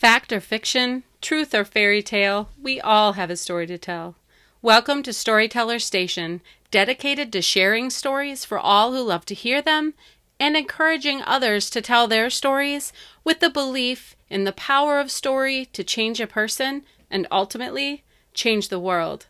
Fact or fiction, truth or fairy tale, we all have a story to tell. Welcome to Storyteller Station, dedicated to sharing stories for all who love to hear them and encouraging others to tell their stories with the belief in the power of story to change a person and ultimately change the world.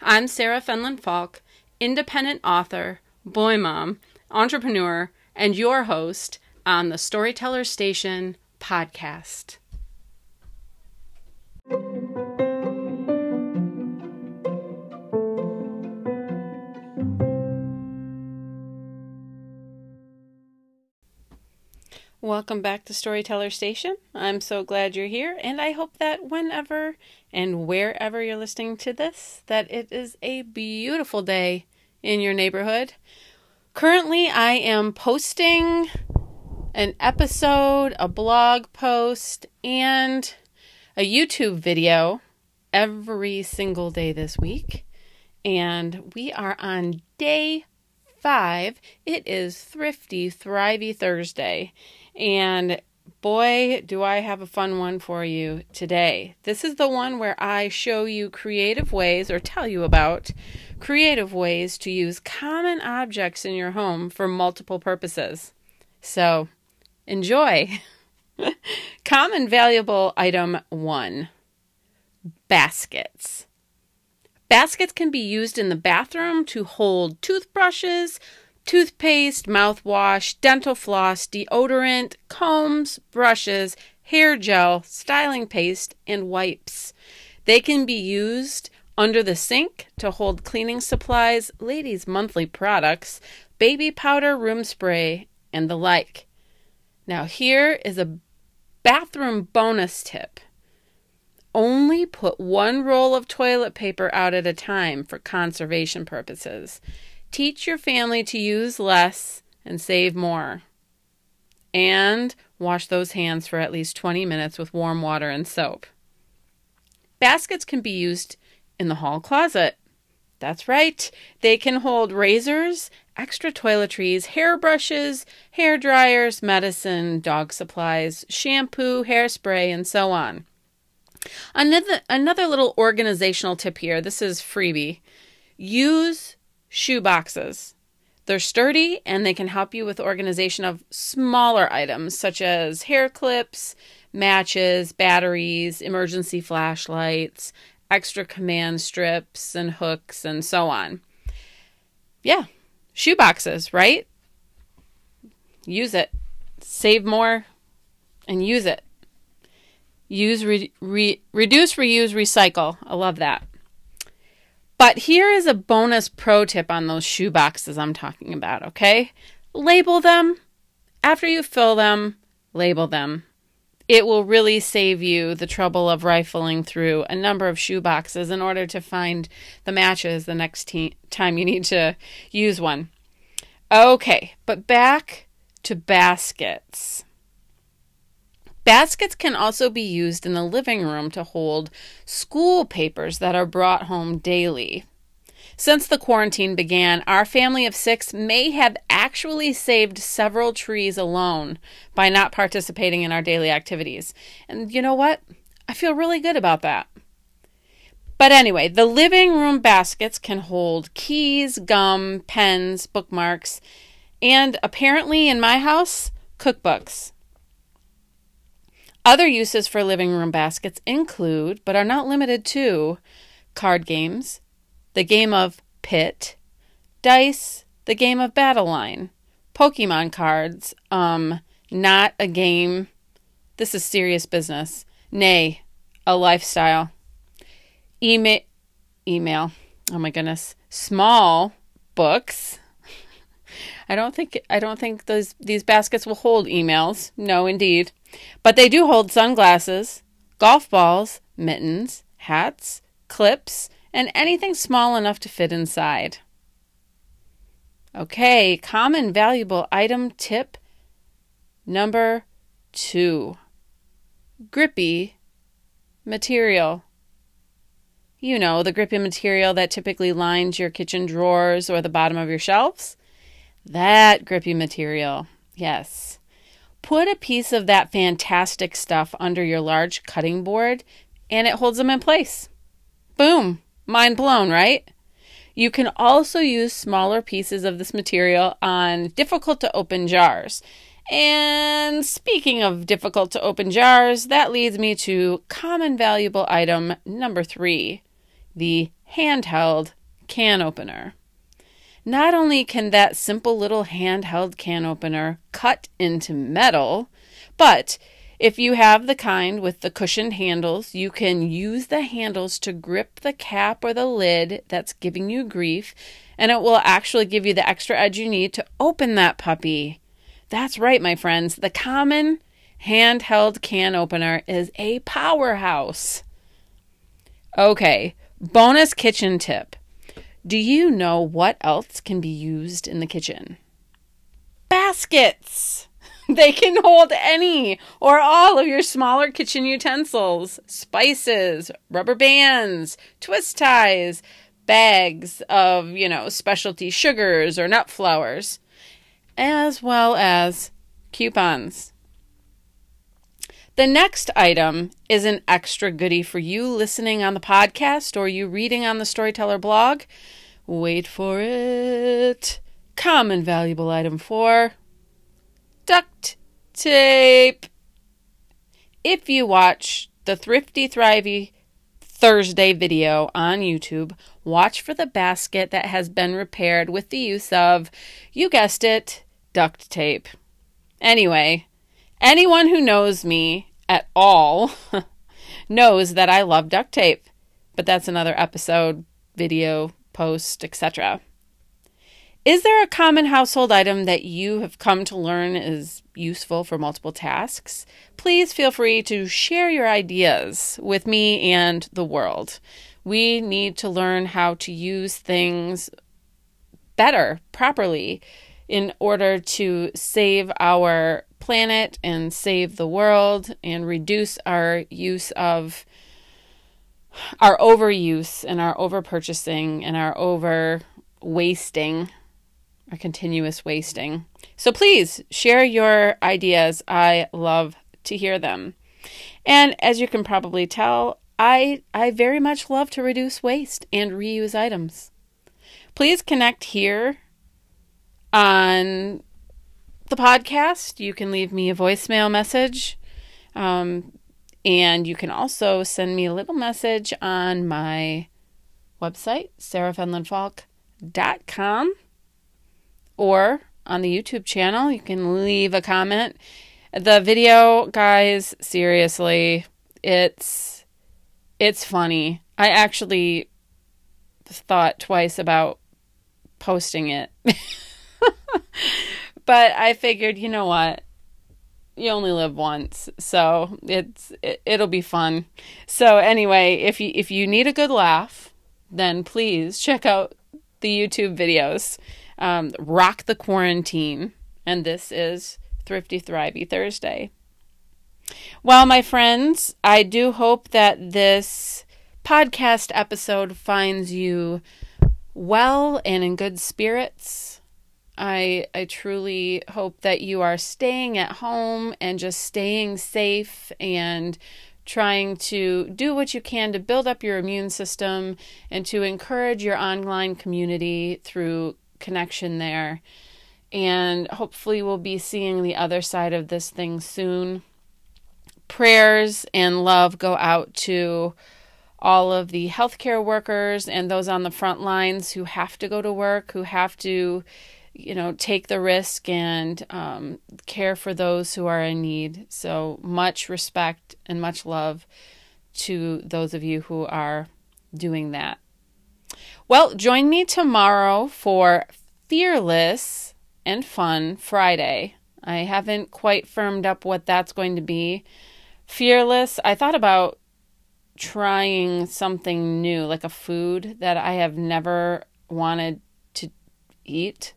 I'm Sarah Fenlon Falk, independent author, boy mom, entrepreneur, and your host on the Storyteller Station podcast. Welcome back to Storyteller Station. I'm so glad you're here, and I hope that whenever and wherever you're listening to this, that it is a beautiful day in your neighborhood. Currently, I am posting an episode, a blog post, and a YouTube video every single day this week. And we are on day five. It is Thrifty, Thrivey Thursday. And boy, do I have a fun one for you today. This is the one where I show you creative ways or tell you about creative ways to use common objects in your home for multiple purposes. So, enjoy. Common valuable item one baskets. Baskets can be used in the bathroom to hold toothbrushes, toothpaste, mouthwash, dental floss, deodorant, combs, brushes, hair gel, styling paste, and wipes. They can be used under the sink to hold cleaning supplies, ladies' monthly products, baby powder, room spray, and the like. Now, here is a bathroom bonus tip. Only put one roll of toilet paper out at a time for conservation purposes. Teach your family to use less and save more. And wash those hands for at least 20 minutes with warm water and soap. Baskets can be used in the hall closet. That's right, they can hold razors extra toiletries, hairbrushes, hair dryers, medicine, dog supplies, shampoo, hairspray, and so on. Another another little organizational tip here. This is freebie. Use shoe boxes. They're sturdy and they can help you with organization of smaller items such as hair clips, matches, batteries, emergency flashlights, extra command strips and hooks and so on. Yeah, shoe boxes, right? Use it. Save more and use it. Use, re, re, reduce, reuse, recycle. I love that. But here is a bonus pro tip on those shoe boxes I'm talking about, okay? Label them. After you fill them, label them. It will really save you the trouble of rifling through a number of shoe boxes in order to find the matches the next te- time you need to use one. Okay, but back to baskets. Baskets can also be used in the living room to hold school papers that are brought home daily. Since the quarantine began, our family of six may have actually saved several trees alone by not participating in our daily activities. And you know what? I feel really good about that. But anyway, the living room baskets can hold keys, gum, pens, bookmarks, and apparently in my house, cookbooks. Other uses for living room baskets include, but are not limited to, card games, the game of Pit, dice, the game of Battle Line, Pokemon cards, um, not a game. This is serious business. Nay, a lifestyle. Email, email. Oh my goodness. Small books. I don't think I don't think those these baskets will hold emails. No, indeed. But they do hold sunglasses, golf balls, mittens, hats, clips, and anything small enough to fit inside. Okay, common valuable item tip number two grippy material. You know, the grippy material that typically lines your kitchen drawers or the bottom of your shelves. That grippy material, yes. Put a piece of that fantastic stuff under your large cutting board and it holds them in place. Boom! Mind blown, right? You can also use smaller pieces of this material on difficult to open jars. And speaking of difficult to open jars, that leads me to common valuable item number three the handheld can opener. Not only can that simple little handheld can opener cut into metal, but if you have the kind with the cushioned handles, you can use the handles to grip the cap or the lid that's giving you grief, and it will actually give you the extra edge you need to open that puppy. That's right, my friends. The common handheld can opener is a powerhouse. Okay, bonus kitchen tip. Do you know what else can be used in the kitchen? Baskets! They can hold any or all of your smaller kitchen utensils, spices, rubber bands, twist ties, bags of, you know, specialty sugars or nut flours, as well as coupons. The next item is an extra goodie for you listening on the podcast or you reading on the Storyteller blog. Wait for it. Common valuable item four duct tape. If you watch the Thrifty Thrivey Thursday video on YouTube, watch for the basket that has been repaired with the use of, you guessed it, duct tape. Anyway, anyone who knows me at all knows that I love duct tape, but that's another episode, video, post, etc. Is there a common household item that you have come to learn is useful for multiple tasks? Please feel free to share your ideas with me and the world. We need to learn how to use things better, properly, in order to save our planet and save the world and reduce our use of our overuse and our over purchasing and our over wasting or continuous wasting. So please share your ideas. I love to hear them. And as you can probably tell, I I very much love to reduce waste and reuse items. Please connect here on the podcast. You can leave me a voicemail message. Um, and you can also send me a little message on my website, sarahfenlandfalk.com or on the YouTube channel. You can leave a comment. The video, guys, seriously, it's it's funny. I actually thought twice about posting it. but I figured, you know what? You only live once, so it's it, it'll be fun. So anyway, if you if you need a good laugh, then please check out the YouTube videos um, Rock the Quarantine. And this is Thrifty Thrivey Thursday. Well, my friends, I do hope that this podcast episode finds you well and in good spirits. I I truly hope that you are staying at home and just staying safe and trying to do what you can to build up your immune system and to encourage your online community through connection there. And hopefully, we'll be seeing the other side of this thing soon. Prayers and love go out to all of the healthcare workers and those on the front lines who have to go to work, who have to, you know, take the risk and um, care for those who are in need. So much respect and much love to those of you who are doing that. Well, join me tomorrow for Fearless and Fun Friday. I haven't quite firmed up what that's going to be. Fearless, I thought about trying something new, like a food that I have never wanted to eat.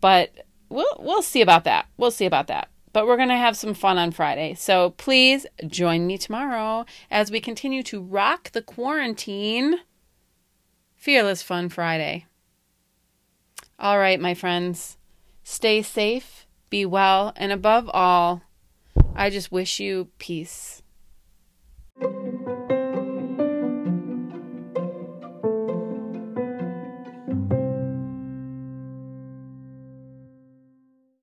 But we'll we'll see about that. We'll see about that. But we're going to have some fun on Friday. So please join me tomorrow as we continue to rock the quarantine Fearless Fun Friday. All right, my friends, stay safe, be well, and above all, I just wish you peace.